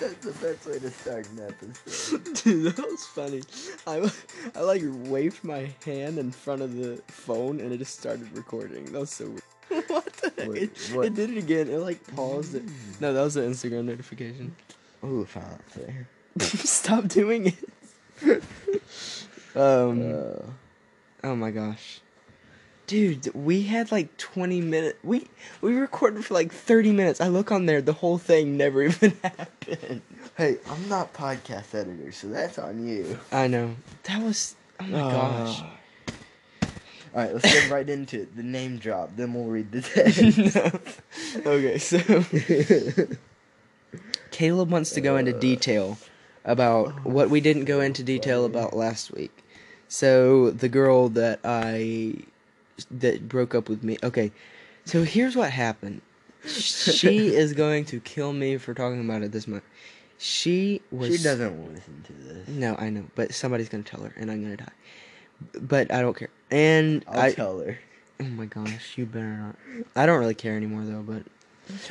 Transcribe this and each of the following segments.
That's the best way to start an episode. Dude, that was funny. I, I like waved my hand in front of the phone and it just started recording. That was so weird. what the heck? Wait, it, what? it did it again. It like paused it. No, that was an Instagram notification. Ooh, fancy. Stop doing it. um. Uh, Oh my gosh. Dude, we had like 20 minutes. We we recorded for like 30 minutes. I look on there, the whole thing never even happened. hey, I'm not podcast editor, so that's on you. I know. That was oh my ah. gosh. All right, let's get right into it. The name drop, then we'll read the text. No. Okay, so Caleb wants to go into uh. detail about what we didn't go into detail about last week. So the girl that I that broke up with me. Okay, so here's what happened. She is going to kill me for talking about it this month. She was. she doesn't listen to this. No, I know, but somebody's gonna tell her, and I'm gonna die. But I don't care. And I'll I. tell her. Oh my gosh, you better not. I don't really care anymore though, but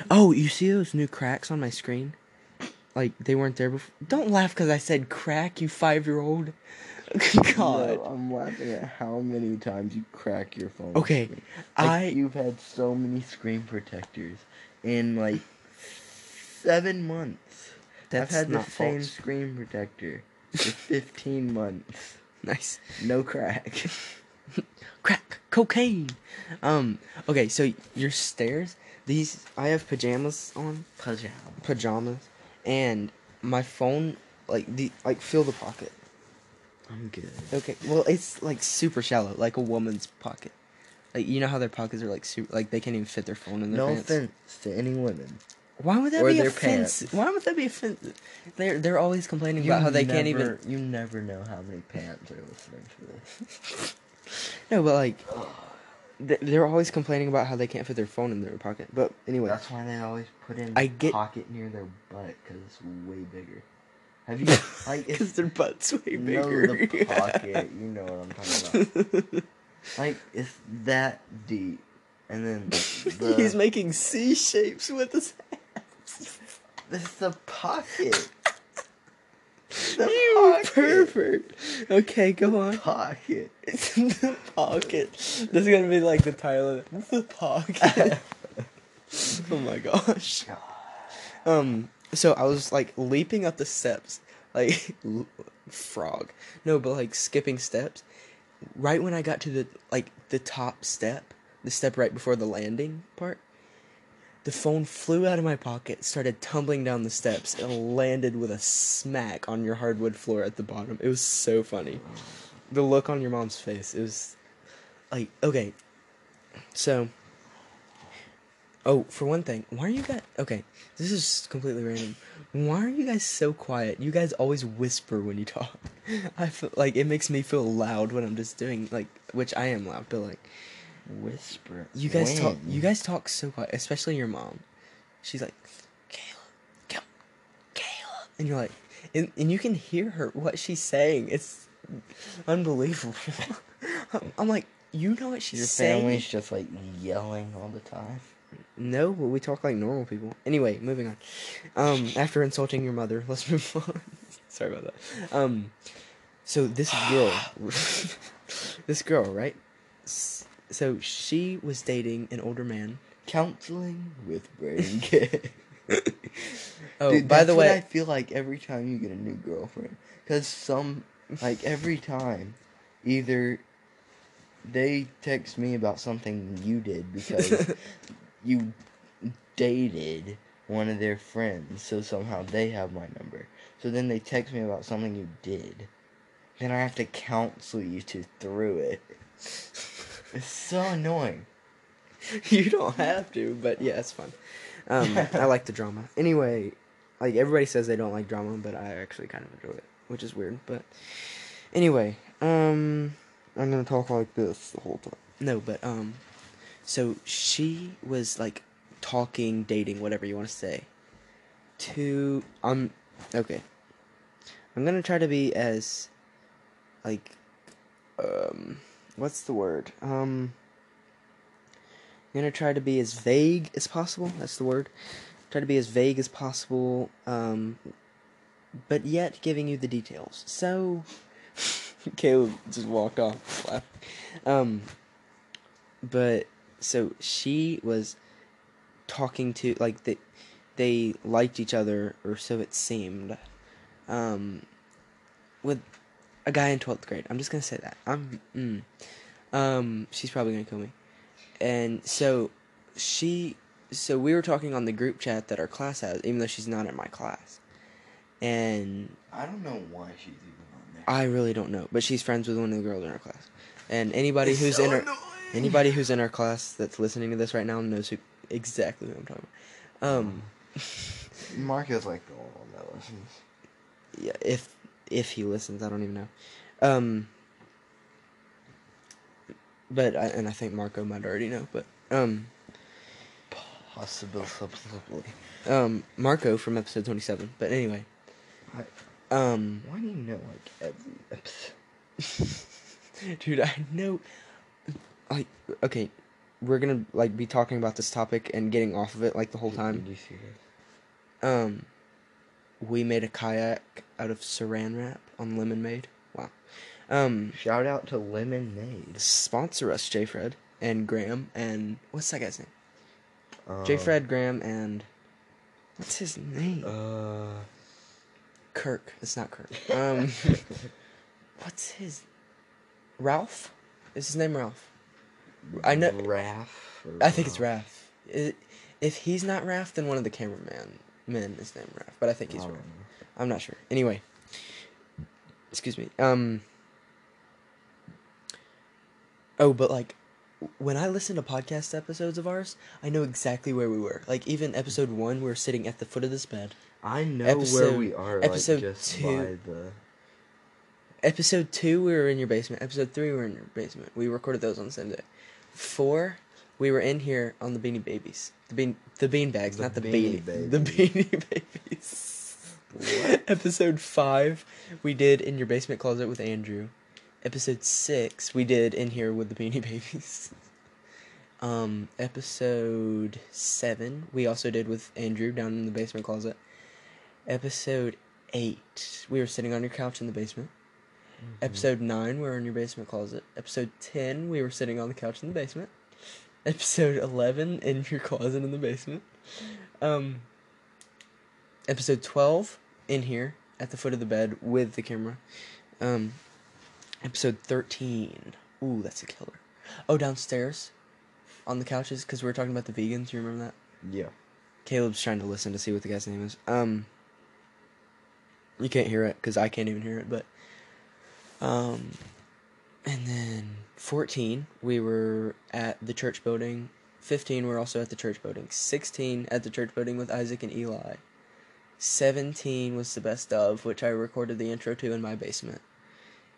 Oh, you see those new cracks on my screen? Like they weren't there before. Don't laugh cuz I said crack, you 5-year-old. God. No, I'm laughing at how many times you crack your phone. Okay, screen. I you've had so many screen protectors in like seven months. that's I've had the same false. screen protector for 15 months. Nice. No crack. Crack cocaine. Um okay, so your stairs, these I have pajamas on, Pajama. pajamas, and my phone like the like fill the pocket. I'm good. Okay, well, it's like super shallow, like a woman's pocket. Like you know how their pockets are like super, like they can't even fit their phone in their No pants. offense to any women. Why would that Or be offensive? pants. Why would that be offensive? They're they're always complaining about how they can't even. You never know how many pants are listening to this. No, but like, they're always complaining about how they can't fit their phone in their pocket. But anyway, That's why they always put in I get- pocket near their butt because it's way bigger. Have you like because it's their butt's way you bigger. know the pocket? you know what I'm talking about. Like it's that deep, and then the He's making C shapes with his hands. this is the pocket. The You pocket. pervert. Okay, go on. Pocket. It's in the pocket. This is gonna be like the title of it. The pocket. oh my gosh. Um, so I was like leaping up the steps, like frog. No, but like skipping steps. Right when I got to the like the top step, the step right before the landing part, the phone flew out of my pocket, started tumbling down the steps, and landed with a smack on your hardwood floor at the bottom. It was so funny. The look on your mom's face, it was like okay. So Oh, for one thing, why are you guys okay? This is completely random. Why are you guys so quiet? You guys always whisper when you talk. I feel like it makes me feel loud when I'm just doing like, which I am loud, but like Whisper. you guys talk. You guys talk so quiet, especially your mom. She's like, Caleb, Caleb, Caleb, and you're like, and, and you can hear her what she's saying. It's unbelievable. I'm- I'm like, you know what she's saying. Your family's just like yelling all the time. No, but we talk like normal people. Anyway, moving on. Um, after insulting your mother, let's move on. Sorry about that. Um, so this girl, this girl, right? So she was dating an older man. Counseling with Braden Kid. Oh, Dude, by the way, I feel like every time you get a new girlfriend, because some, like every time, either they text me about something you did because you dated one of their friends, so somehow they have my number. So then they text me about something you did. Then I have to counsel you to through it. It's so annoying. you don't have to, but yeah, it's fun. Um, I like the drama. Anyway, like everybody says they don't like drama, but I actually kind of enjoy it, which is weird. But anyway, um, I'm gonna talk like this the whole time. No, but um, so she was like talking, dating, whatever you want to say. To um, okay, I'm gonna try to be as like um, what's the word um gonna try to be as vague as possible. That's the word. Try to be as vague as possible, um, but yet giving you the details. So, Caleb just walked off. Um, but so she was talking to like they they liked each other, or so it seemed. Um, with a guy in twelfth grade. I'm just gonna say that. I'm. Mm. Um, she's probably gonna kill me. And so, she. So we were talking on the group chat that our class has, even though she's not in my class. And I don't know why she's even on there. I really don't know, but she's friends with one of the girls in our class. And anybody who's in our anybody who's in our class that's listening to this right now knows who exactly who I'm talking about. Um, Mark is like the only one that listens. yeah, if if he listens, I don't even know. Um, but I, and I think Marco might already know, but um, Possible, possibly. um, Marco from episode twenty seven. But anyway, um, Why do you know like every episode? dude, I know. Like, okay, we're gonna like be talking about this topic and getting off of it like the whole time. Did you see this? Um, we made a kayak out of saran wrap on Lemonade. Wow. Um, Shout out to Lemonade. sponsor us, J. Fred and Graham and what's that guy's name? Um, J. Fred Graham and what's his name? Uh. Kirk. It's not Kirk. Um, what's his? Ralph. Is his name Ralph? I know- Raph. I think it's. Raph. If he's not Raph, then one of the cameraman men is named Raph. But I think he's Raph. know. I'm not sure. Anyway, excuse me. Um. Oh, but like, when I listen to podcast episodes of ours, I know exactly where we were. Like even episode one, we were sitting at the foot of this bed. I know Episode- where we are. episode like, just two- by the. Episode two, we were in your basement. Episode three, we were in your basement. We recorded those on the same day. Four, we were in here on the Beanie Babies. The bean, the bean bags, The not the Beanie beanie, the Beanie Babies. Episode five, we did in your basement closet with Andrew. Episode six, we did in here with the Beanie Babies. Um, episode seven, we also did with Andrew down in the basement closet. Episode eight, we were sitting on your couch in the basement. Episode 9, we were in your basement closet. Episode 10, we were sitting on the couch in the basement. Episode 11, in your closet in the basement. Um, episode 12, in here, at the foot of the bed with the camera. Um, episode 13, ooh, that's a killer. Oh, downstairs, on the couches, because we were talking about the vegans, you remember that? Yeah. Caleb's trying to listen to see what the guy's name is. Um, you can't hear it because I can't even hear it. But, um, and then fourteen, we were at the church building. Fifteen, we we're also at the church building. Sixteen, at the church building with Isaac and Eli. Seventeen was the best of, which I recorded the intro to in my basement.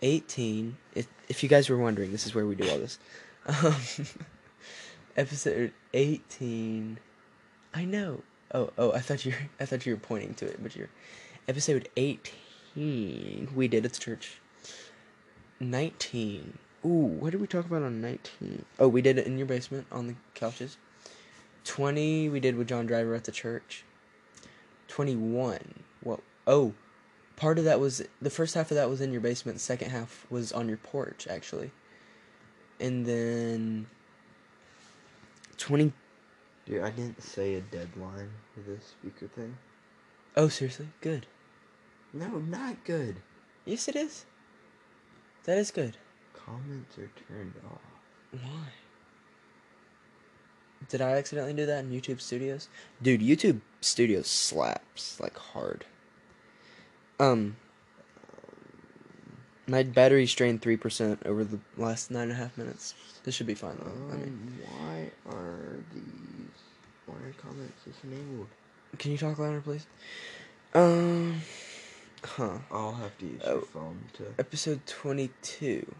Eighteen, if if you guys were wondering, this is where we do all this. Um, episode eighteen. I know. Oh, oh, I thought you were, I thought you were pointing to it, but you're episode 18 we did at the church. 19. Ooh, what did we talk about on 19? Oh, we did it in your basement on the couches. 20 we did with John Driver at the church. 21. Well, oh, part of that was the first half of that was in your basement, the second half was on your porch actually. And then 20 Dude, I didn't say a deadline for this speaker thing. Oh, seriously? Good. No, not good. Yes, it is. That is good. Comments are turned off. Why? Did I accidentally do that in YouTube Studios? Dude, YouTube Studios slaps like hard. Um, my battery drained three percent over the last nine and a half minutes. This should be fine though. Um, I mean, why are these? Why are comments disenabled? can you talk louder, please? Um, huh. I'll have to use Oh. your phone to. Episode 22.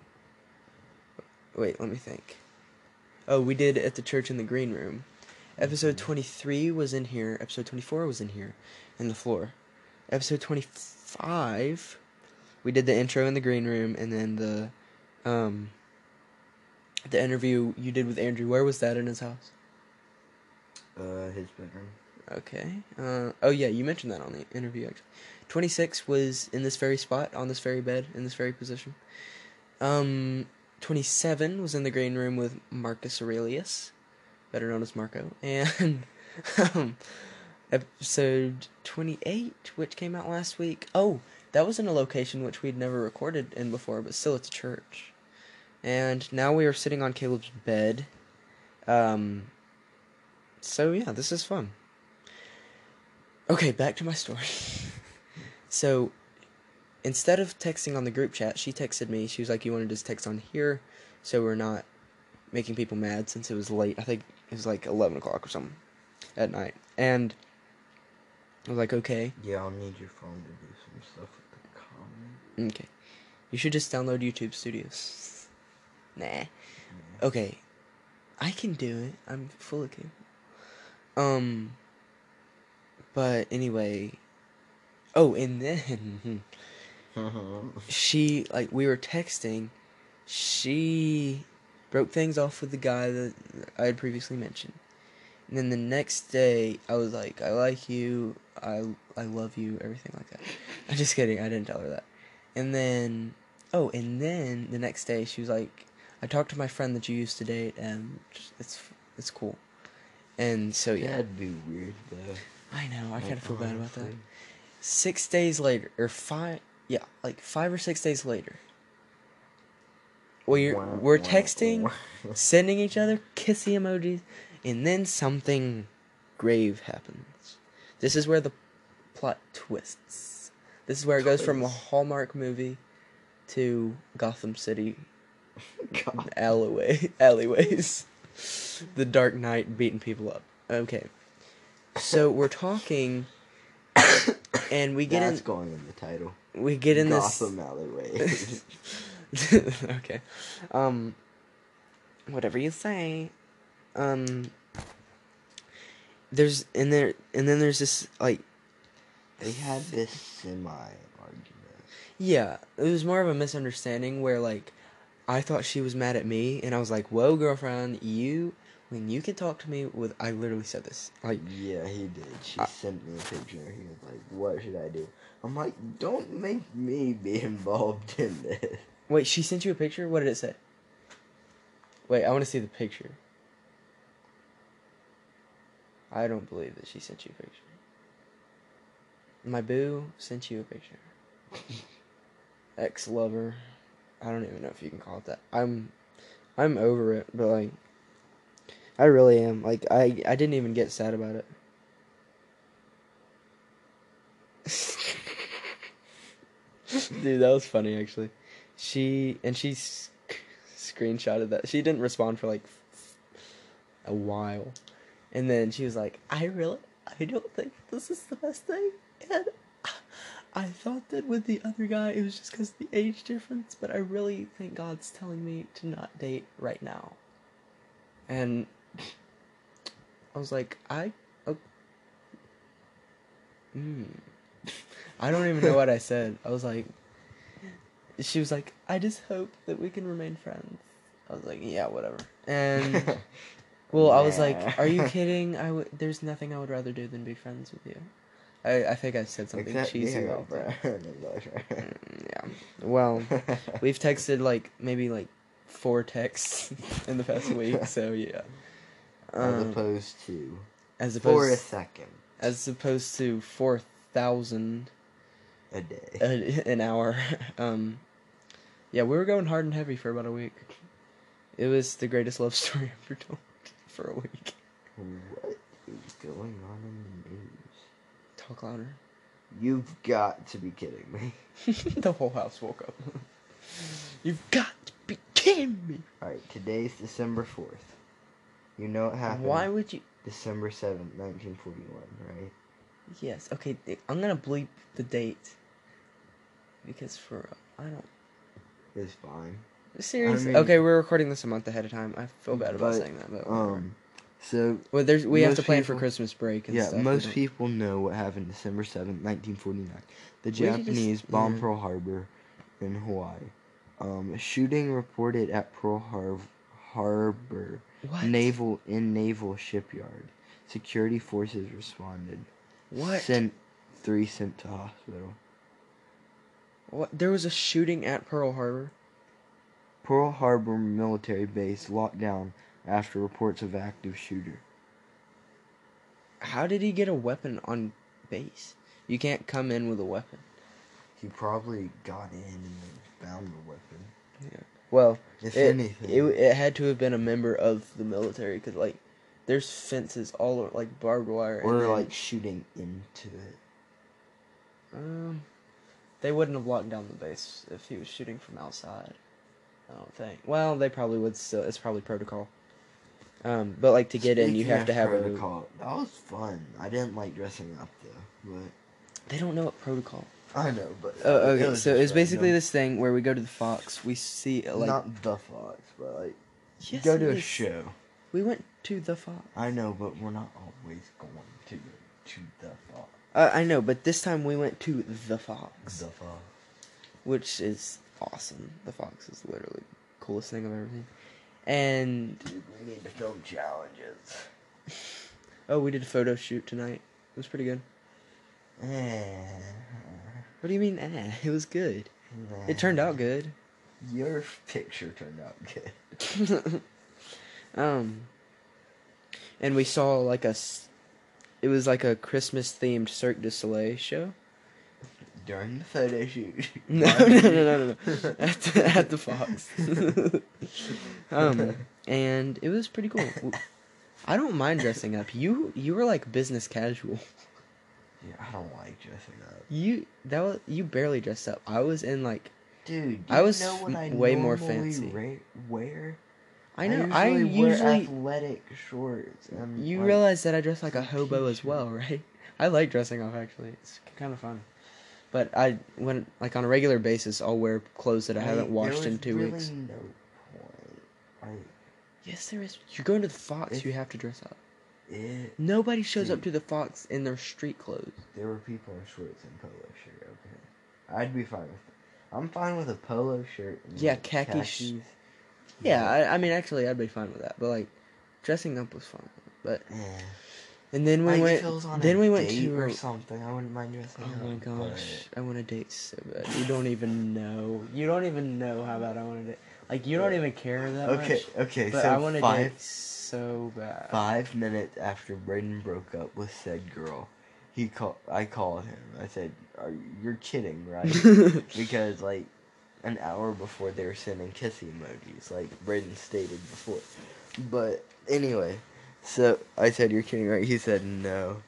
Wait, let me think. Oh, we did at the church in the green room. Episode 23 was in here. Episode 24 was in here, in the floor. Episode 25, we did the intro in the green room, and then the, um, the interview you did with Andrew. Where was that in his house? Uh, his bedroom. Okay. Uh, oh yeah, you mentioned that on the interview. Actually, twenty six was in this very spot, on this very bed, in this very position. Um, twenty seven was in the green room with Marcus Aurelius, better known as Marco, and um, episode twenty eight, which came out last week. Oh, that was in a location which we'd never recorded in before, but still, it's a church. And now we are sitting on Caleb's bed. Um. So yeah, this is fun. Okay, back to my story. so, instead of texting on the group chat, she texted me. She was like, "You want to just text on here, so we're not making people mad since it was late. I think it was like eleven o'clock or something at night." And I was like, "Okay, Yeah, I'll need your phone to do some stuff with the comment. okay. You should just download YouTube Studios." Nah. Okay, I can do it. I'm fully capable. Um. But anyway. Oh, and then she like we were texting. She broke things off with the guy that I had previously mentioned. And then the next day, I was like, "I like you. I I love you. Everything like that." I'm just kidding. I didn't tell her that. And then, oh, and then the next day, she was like, "I talked to my friend that you used to date, and it's it's cool." And so yeah, That'd be weird though. I know. I kind of feel bad about that. Six days later, or five, yeah, like five or six days later. We're we're texting, sending each other kissy emojis, and then something grave happens. This is where the plot twists. This is where it goes from a Hallmark movie to Gotham City God. alleyway alleyways. the Dark Knight beating people up. Okay. So we're talking and we get in. That's in going in the title. we get in Gotham alleyway. Okay. Um whatever you say. Um there's and there and then there's this like they had this semi argument. Yeah, it was more of a misunderstanding where like I thought she was mad at me and I was like, "Whoa, girlfriend, you when you can talk to me with I literally said this. Like, Yeah, he did. She I- sent me a picture. He was like, "What should I do?" I'm like, "Don't make me be involved in this." wait, she sent you a picture? What did it say? Wait, I want to see the picture. I don't believe that she sent you a picture. My boo sent you a picture. Ex lover. I don't even know if you can call it that. I'm I'm over it, but like I really am. Like I I didn't even get sad about it. Dude, that was funny actually. She and she sc- screenshotted that. She didn't respond for like a while. And then she was like, "I really I don't think this is the best thing." And I thought that with the other guy it was just cuz the age difference, but I really think God's telling me to not date right now. And I was like, "I oh, mm. I don't even know what I said. I was like, she was like, I just hope that we can remain friends. I was like, yeah, whatever. And well, I was like, are you kidding? I would. There's nothing I would rather do than be friends with you. I I think I said something Except cheesy being a like that. friend and boyfriend. Mm, Yeah. Well, we've texted like maybe like four texts in the past week, so yeah. As Um, opposed to as opposed for a second as opposed to four thousand a day. a- an hour. Um, yeah, we were going hard and heavy for about a week. It was the greatest love story ever told for a week. What is going on in the news? Talk louder. You've got to be kidding me. the whole house woke up. You've got to be kidding me. Alright, today's December 4th. You know what happened? Why would you? December 7th, 1941, right? Yes. Okay. I'm gonna bleep the date because for I don't It's fine. seriously. mean- okay, we're recording this a month ahead of time. I feel bad about But, saying that, but whatever. Um, so, well, there's we have to plan for Christmas break. And yeah, stuff. Most people know what happened December 7th, 1949. The We could just- Japanese bombed yeah. Pearl Harbor in Hawaii. Um, a shooting reported at Pearl Har- Harbor What? naval in naval shipyard. Security forces responded. What? Sent three sent to hospital. What? There was a shooting at Pearl Harbor. Pearl Harbor military base locked down after reports of active shooter. How did he get a weapon on base? You can't come in with a weapon. He probably got in and found the weapon. Well, If it, anything, it it had to have been a member of the military because like there's fences all over, like barbed wire. and or then- like shooting into it. um, they wouldn't have locked down the base if he was shooting from outside. I don't think. Well, they probably would still. It's probably protocol. Um, but like to get in, you have to have a. protocol. That was fun. I didn't like dressing up though, but They don't know what protocol. I know. But Oh, okay. So it's basically this thing where we go to the Fox. We see uh, like not the Fox, but like Yes, go it to a is. show. We went to the Fox. I know, but we're not always going to go to the Fox. Uh, I know, but this time we went to the Fox, The Fox. which is awesome. The Fox is literally the coolest thing I've ever seen. And Dude, we need to film challenges. oh, we did a photo shoot tonight. It was pretty good. Eh, What do you mean? Eh, it was good. It turned out good. Your picture turned out good. um, and we saw like a, it was like a Christmas themed Cirque du Soleil show. During the photo shoot. No, no, no, no, no, no. At the, at the Fox. um, and it was pretty cool. I don't mind dressing up. You you were like business casual. Yeah, I don't like dressing up. You that was you barely dressed up. I was in like Dude, I was know what I way more fancy. ra- wear? I know I wear usually athletic shorts. And you like, realize that I dress like a hobo as well, right? I like dressing up actually. It's kind of fun. But I when like on a regular basis I'll wear clothes that I, haven't there washed was in two really weeks. No point. Like Yes, there is. You're going to the Fox. If- you have to dress up. It. Nobody shows up to the Fox in their street clothes. There were people in shorts and polo shirt. Okay, I'd be fine with. it. I'm fine with a polo shirt. And Yeah, khaki sh- khakis. Yeah, I, I mean, actually, I'd be fine with that. But like, dressing up was fun. But Yeah. and then we went. then we went to. or something. I wouldn't mind dressing Oh up. my but- gosh, I want a date so bad. You don't even know. You don't even know how bad I want a date. Like you don't even care that Okay, much. okay. But so I want five date so bad. five minutes after Braden broke up with said girl, he called. I called him. I said, "Are you, you're kidding, right?" because like an hour before they were sending kissy emojis, like Braden stated before. But anyway, so I said, "You're kidding, right?" He said, "No."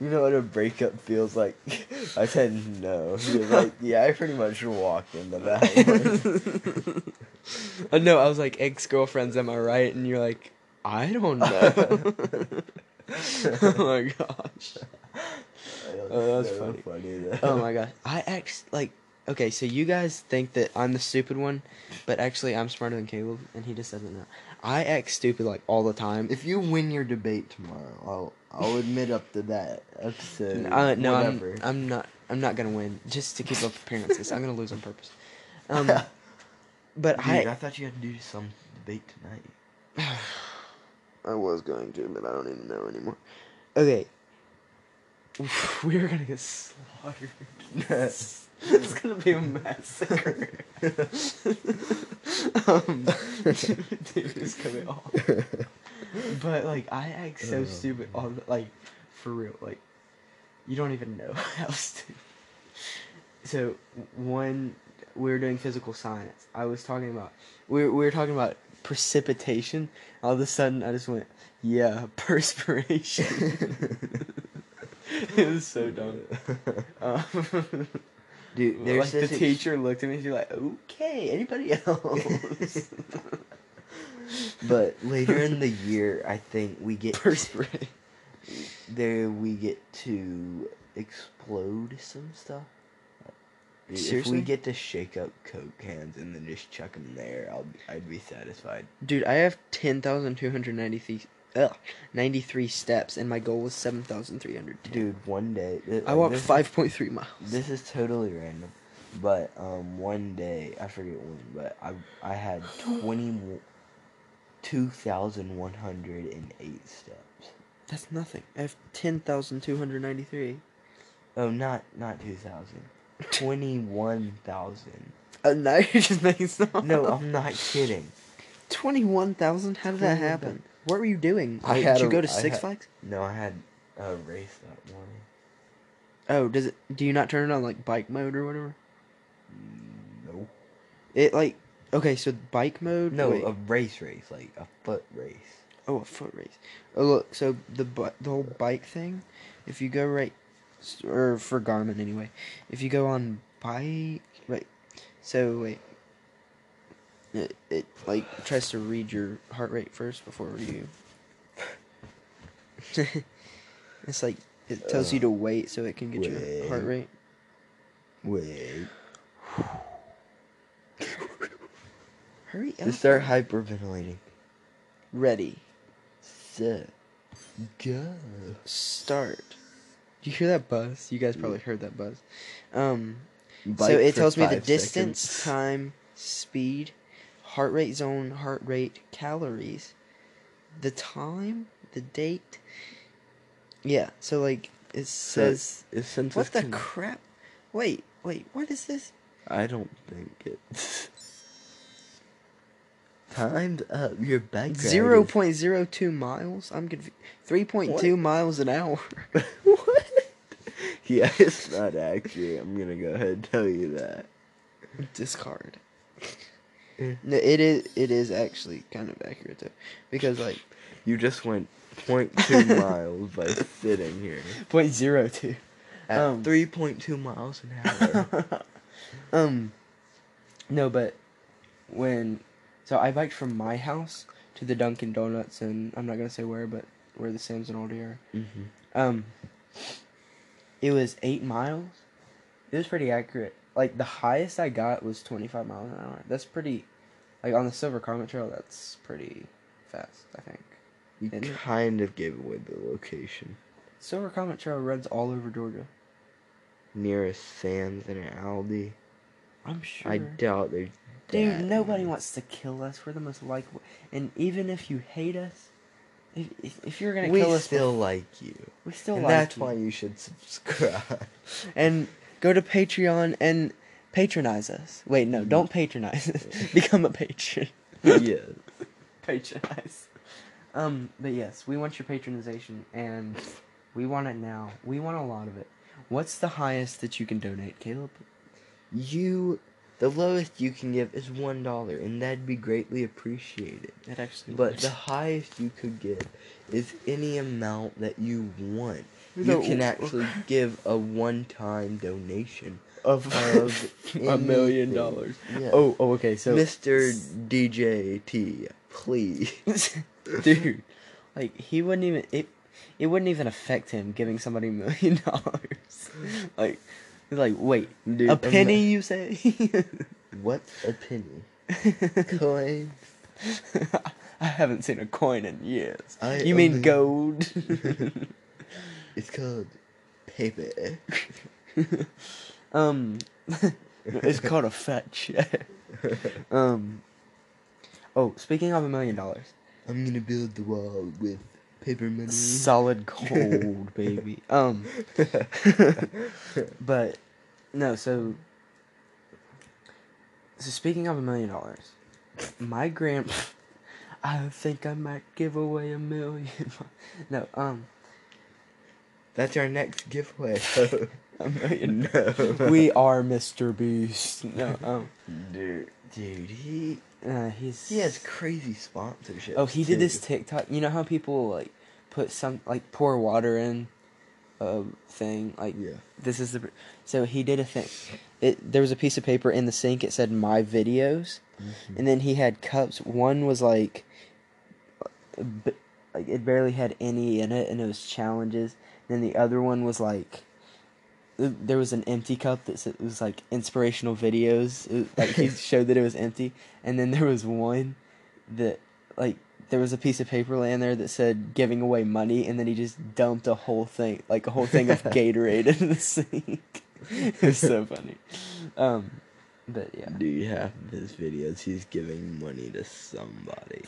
You know what a breakup feels like? I said no. He was like, "Yeah, I pretty much walked into that." one." Uh, I know. I was like, ex girlfriends, am I right? And you're like, I don't know. oh my gosh. Oh, that's funny. though. Oh my gosh. I actually like. Okay, so you guys think that I'm the stupid one, but actually I'm smarter than Caleb, and he just doesn't know. I act stupid like all the time. If you win your debate tomorrow, I'll I'll admit up to that episode. Uh, no, I'm. I'm not. I'm not gonna win just to keep up appearances. I'm gonna lose on purpose. Um, but Dude, I, I thought you had to do some debate tonight. I was going to, but I don't even know anymore. Okay. We are gonna get slaughtered. it's gonna be a massacre. um, dude is coming off. But like, I act so Oh, stupid on the, like, for real. Like, you don't even know how stupid. So when we were doing physical science, I was talking about we were, we were talking about precipitation. All of a sudden, I just went, "Yeah, perspiration." it was so dumb. Um, Dude, there's like the ex- teacher looked at me. And she's like, "Okay, anybody else?" But later in the year, I think we get Perspiration. there. We get to explode some stuff. Dude, If we get to shake up Coke cans and then just chuck them there, I'll I'd be satisfied. Dude, I have ten thousand two hundred ninety-three. Ugh, 93 steps, and my goal was 7,300. Dude, one day I walked 5.3 miles. This is totally random, but um, one day I forget when, but I I had twenty two thousand one hundred and eight steps. That's nothing. I have ten thousand two hundred ninety three. Oh, not not two thousand. Twenty-one thousand. Uh, now you're just making stuff. No, up. I'm not kidding. Twenty-one thousand. How did that happen? What were you doing? I Did had you a- go to I Six had- Flags? No, I had a race that morning. Oh, does it? Do you not turn it on like bike mode or whatever? No. It like okay, so bike mode. No, wait. a race race, like a foot race. Oh, a foot race. Oh, look. So the the whole bike thing. If you go right, or for Garmin anyway, if you go on bike, right. So wait. It, it like tries to read your heart rate first before you. it's like it tells you to uh, wait so it can get your heart rate. Wait. Hurry up. Just start hyperventilating. Ready. Set. Go. Start. Do you hear that buzz? You guys probably heard that buzz. Um. So it tells me the distance, seconds. time, speed, heart rate zone, heart rate, calories, the time, the date. Yeah, so like it So says It sends what the crap? Wait, wait, what is this? I don't think it's. Timed up. Your ride Zero point zero two miles. I'm confused. Three point two miles an hour. what? Yeah, it's not accurate. I'm gonna go ahead and tell you that. Discard. Eh. No, it is. It is actually kind of accurate though, because like You just went 0.2 miles by sitting here point zero two. at Um. 3.2 miles an hour. um, no, but when so I biked from my house to the Dunkin' Donuts, and I'm not gonna say where, but where the Sam's and Aldi are. mm-hmm. Um, it was eight miles. It was pretty accurate. Like the highest I got was 25 miles an hour. That's pretty, like on the Silver Comet Trail. That's pretty fast. I think. You Isn't it? kind of gave away the location. Silver Comet Trail runs all over Georgia. Nearest Sam's and an Aldi. I'm sure. I doubt there's. Dude, nobody many. wants to kill us. We're the most likable. And even if you hate us, if, if, if you're gonna We kill us, still like you. we still and like that's you. why you should subscribe. And go to Patreon and patronize us. Wait, no, don't patronize us. Become a patron. yeah. patronize. Um, but yes, we want your patronization, and we want it now. We want a lot of it. What's the highest that you can donate, Caleb? You. The lowest you can give is one dollar, and that'd be greatly appreciated. It actually. But the highest you could give is any amount that you want. No, You can actually give a one-time donation of, of a million dollars. Yeah. Oh, oh, okay. So, Mr. DJT, please. dude, like he wouldn't even it. It wouldn't even affect him giving somebody a million dollars. Like, he's like, wait, Dude, a penny? You say? what a penny? Coin. I haven't seen a coin in years. I you mean gold? It's called paper. um, it's called a fat check. Um. Oh, speaking of a million dollars, I'm gonna build the wall with paper money. solid gold, baby. Um, but no. So, so speaking of a million dollars, my grand, I think I might give away a million. no, um, That's our next giveaway. a million. no. we are Mr. Beast. No, um, dude, dude, he uh, he's he has crazy sponsorships. Oh, he did this. TikTok. You know how people like put some like pour water in a thing like Yeah. this is the so he did a thing. It there was a piece of paper in the sink. It said my videos, Mhm. and then he had cups. One was like, like it barely had any in it, and it was challenges. And then the other one was like. Th- There was an empty cup that said, it was like inspirational videos. It- like he showed that it was empty, and then there was one that like there was a piece of paper laying there that said giving away money, and then he just dumped a whole thing, like a whole thing of Gatorade into the sink. it was so funny. Um, But yeah. Dude, half of his videos, he's giving money to somebody.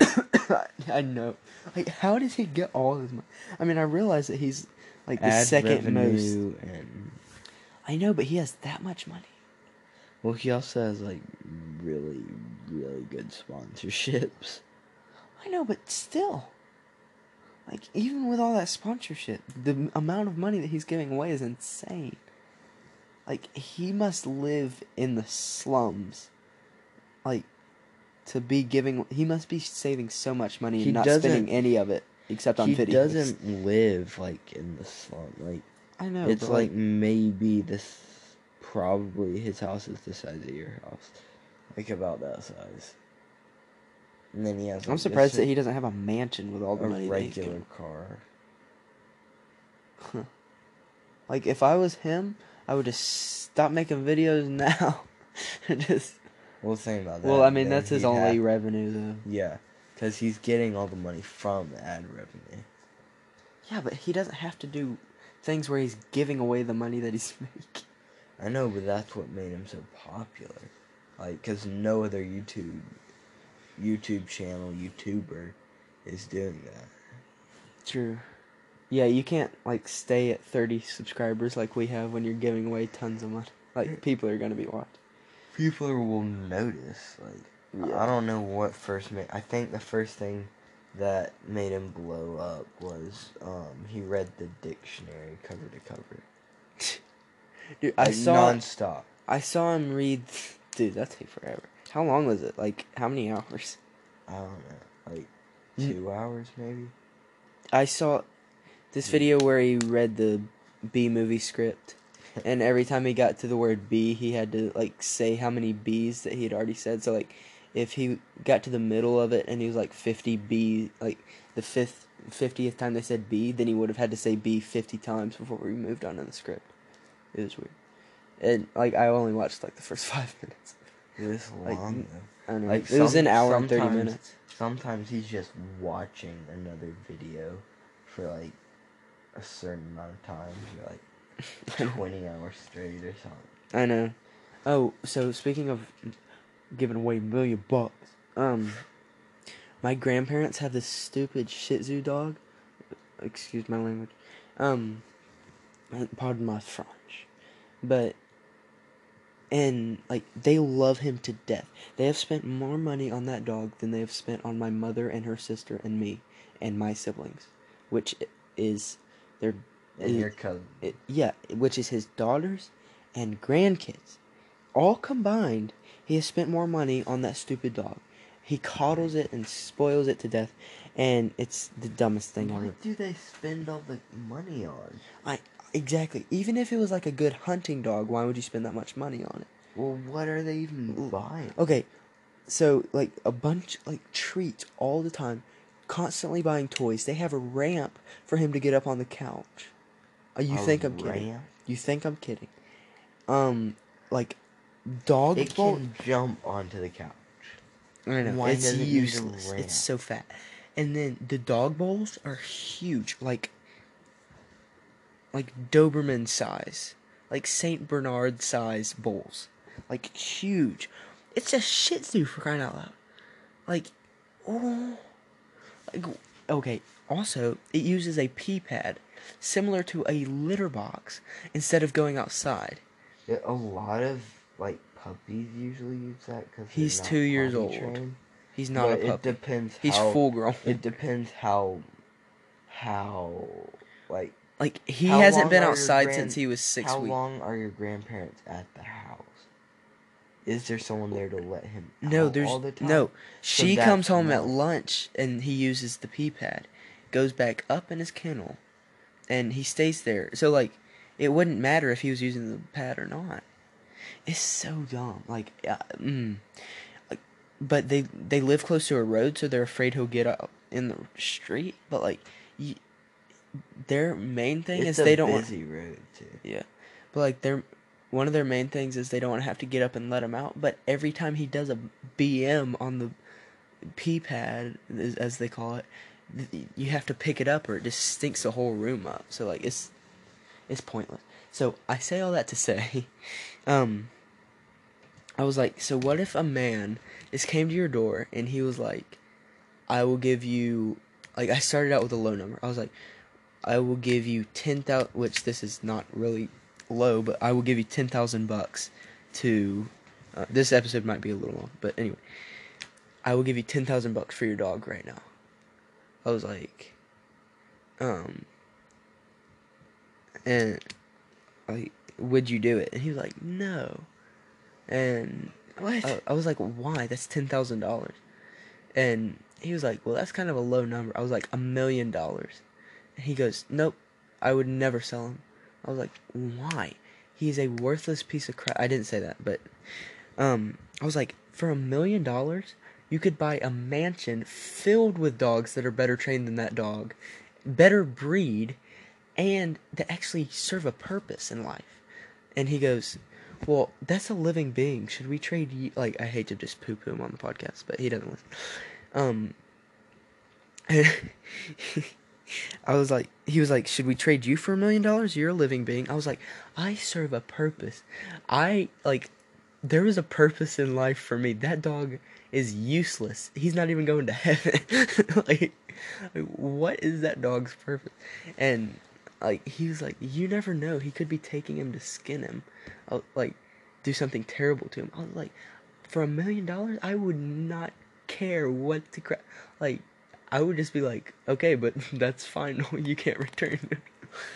I know. Like, how does he get all his money? I mean, I realize that he's like the Ad second most. and I know, but he has that much money. well, he also has like really, really good sponsorships. I know, but still. Like, even with all that sponsorship, the amount of money that he's giving away is insane. Like, he must live in the slums. Like, to be giving. He must be saving so much money and He not doesn't- spending any of it except on he videos. doesn't live like in the slum. Like I know. it's but, like maybe this. Probably his house is the size of your house, like about that size. And then he has. I'm surprised that he doesn't have a mansion with all the a money he's regular car. Like if I was him, I would just stop making videos now. and just Well, think about that. well, I mean that's his only revenue though. Yeah, because he's getting all the money from ad revenue. Yeah, but he doesn't have to do things where he's giving away the money that he's making. I know, but that's what made him so popular. Like, because no other YouTube, YouTube channel, YouTuber, is doing that. True. Yeah, you can't like stay at 30 subscribers like we have when you're giving away tons of money. Like people are gonna be watching. People will notice. Like, I don't know what first made. I think the first thing that made him blow up was um he read the dictionary cover to cover. Dude, I Like, saw nonstop. I saw him read. Dude, that take forever. How long was it? Like how many hours? I don't know, like Mm. two hours maybe. I saw this video where he read the B movie script, and every time he got to the word B, he had to like say how many B's that he had already said. So like, if he got to the middle of it and he was like fifty B, like the fifth fiftieth time they said B, then he would have had to say B fifty times before we moved on in the script. It was weird, and like I only watched like the first five minutes. This Like, long don't know. Like it was an hour and thirty minutes. Sometimes he's just watching another video for like a certain amount of time. Like twenty hours straight or something. I know. Oh, so speaking of giving away a million bucks, um, my grandparents have this stupid Shih Tzu dog. Excuse my language. Um, pardon my French, but and like they love him to death. They have spent more money on that dog than they have spent on my mother and her sister and me and my siblings, which is their And your cousin. it, yeah, which is his daughters and grandkids. All combined, he has spent more money on that stupid dog. He coddles it and spoils it to death, and it's the dumbest thing on What do they spend all the money on? I exactly. Even if it was like a good hunting dog, why would you spend that much money on it? Well, what are they even buying? Okay, so like a bunch like treats all the time, constantly buying toys. They have a ramp for him to get up on the couch. Uh, you A think I'm kidding? You think I'm kidding? Um, like dog It bowl. can jump onto the couch. I know Why it's useless. It's so fat, and then the dog bowls are huge, like like Doberman size, like Saint Bernard size bowls, like huge. It's a Shih Tzu for crying out loud. Like, oh, like okay. Also, it uses a pee pad, similar to a litter box, instead of going outside. Yeah, a lot of like puppies usually use that because He's two years old. He's not but a it depends. He's how, full grown. It depends how, how, like Like he hasn't been outside grand- since he was six how weeks. long are your grandparents at the house? Is there someone there to let him? No, out there's all the time? no. She comes home at lunch and he uses the pee pad, goes back up in his kennel, and he stays there. So like, it wouldn't matter if he was using the pad or not. It's so dumb. Like, uh, mm. Like, but they they live close to a road, so they're afraid he'll get out in the street. But like, y their main thing It's is they don't. want- busy road too. Yeah, but like their one of their main things is they don't want to have to get up and let him out. But every time he does a BM on the pee pad, as- as they call it, th- you have to pick it up or it just stinks the whole room up. So like it's it's pointless. So I say all that to say, um, I was like, so what if a man just came to your door and he was like, I will give you, like, I started out with a low number. I was like, I will give you ten thousand, which this is not really low, but I will give you ten thousand bucks to. Uh, this episode might be a little long, but anyway, I will give you ten thousand bucks for your dog right now. I was like, um, and like, would you do it? And he was like, no. And What? I, I was like, why? That's ten thousand dollars. And he was like, well, that's kind of a low number. I was like, a million dollars. And he goes, nope, I would never sell him. I was like, why? He's a worthless piece of crap. I didn't say that, but um, I was like, for a million dollars, you could buy a mansion filled with dogs that are better trained than that dog, better breed, and that actually serve a purpose in life. And he goes, well, that's a living being. Should we trade you? Like, I hate to just poo poo him on the podcast, but he doesn't listen. Um, I was like, he was like, should we trade you for a million dollars? You're a living being. I was like, I serve a purpose. I, like, there is a purpose in life for me. That dog is useless. He's not even going to heaven. like, like, what is that dog's purpose? And, like, he was like, you never know. He could be taking him to skin him. I'll, like, do something terrible to him. I was like, for a million dollars, I would not care what the crap. Like, I would just be like, okay, but that's fine. you can't return.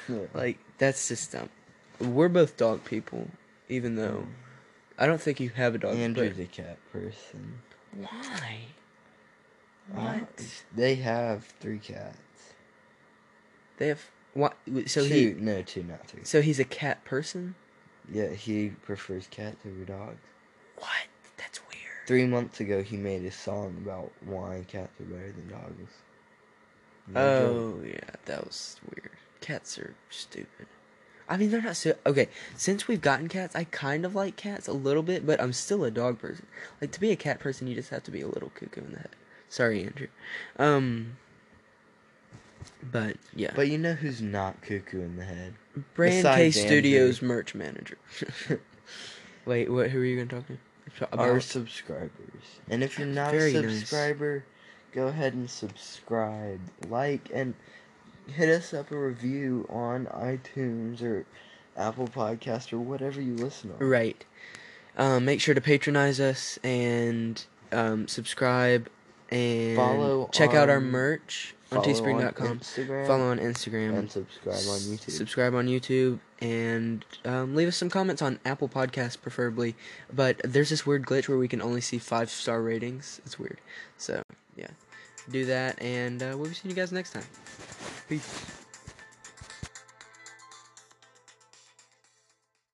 Yeah. like, that's just dumb. We're both dog people, even though I don't think you have a dog. Andrew's but a cat person. why? Uh, What? they have three cats. They have what? So two, he, no, two, not three. so he's a cat person. Yeah, he prefers cats over dogs. What? That's weird. Three months ago, he made a song about why cats are better than dogs. No joke. Oh yeah, that was weird. Cats are stupid. I mean, they're not so okay. Since we've gotten cats, I kind of like cats a little bit, but I'm still a dog person. Like to be a cat person, you just have to be a little cuckoo in the head. Sorry, Andrew. Um, but yeah, But you know who's not cuckoo in the head? Bray and Cay Studios merch manager. Wait, what? Who are you gonna talk to? About Our subscribers. And if you're not Very a nice. subscriber, go ahead and subscribe, like, and hit us up a review on iTunes or Apple Podcast or whatever you listen on. Right. Um, make sure to patronize us and um, subscribe and Follow check out our merch on Follow teespring.com. Instagram Follow on Instagram. and subscribe on YouTube. Subscribe on YouTube and um, leave us some comments on Apple Podcasts, preferably. But there's this weird glitch where we can only see five star ratings. It's weird. So yeah, do that, and uh, we'll be seeing you guys next time. Peace.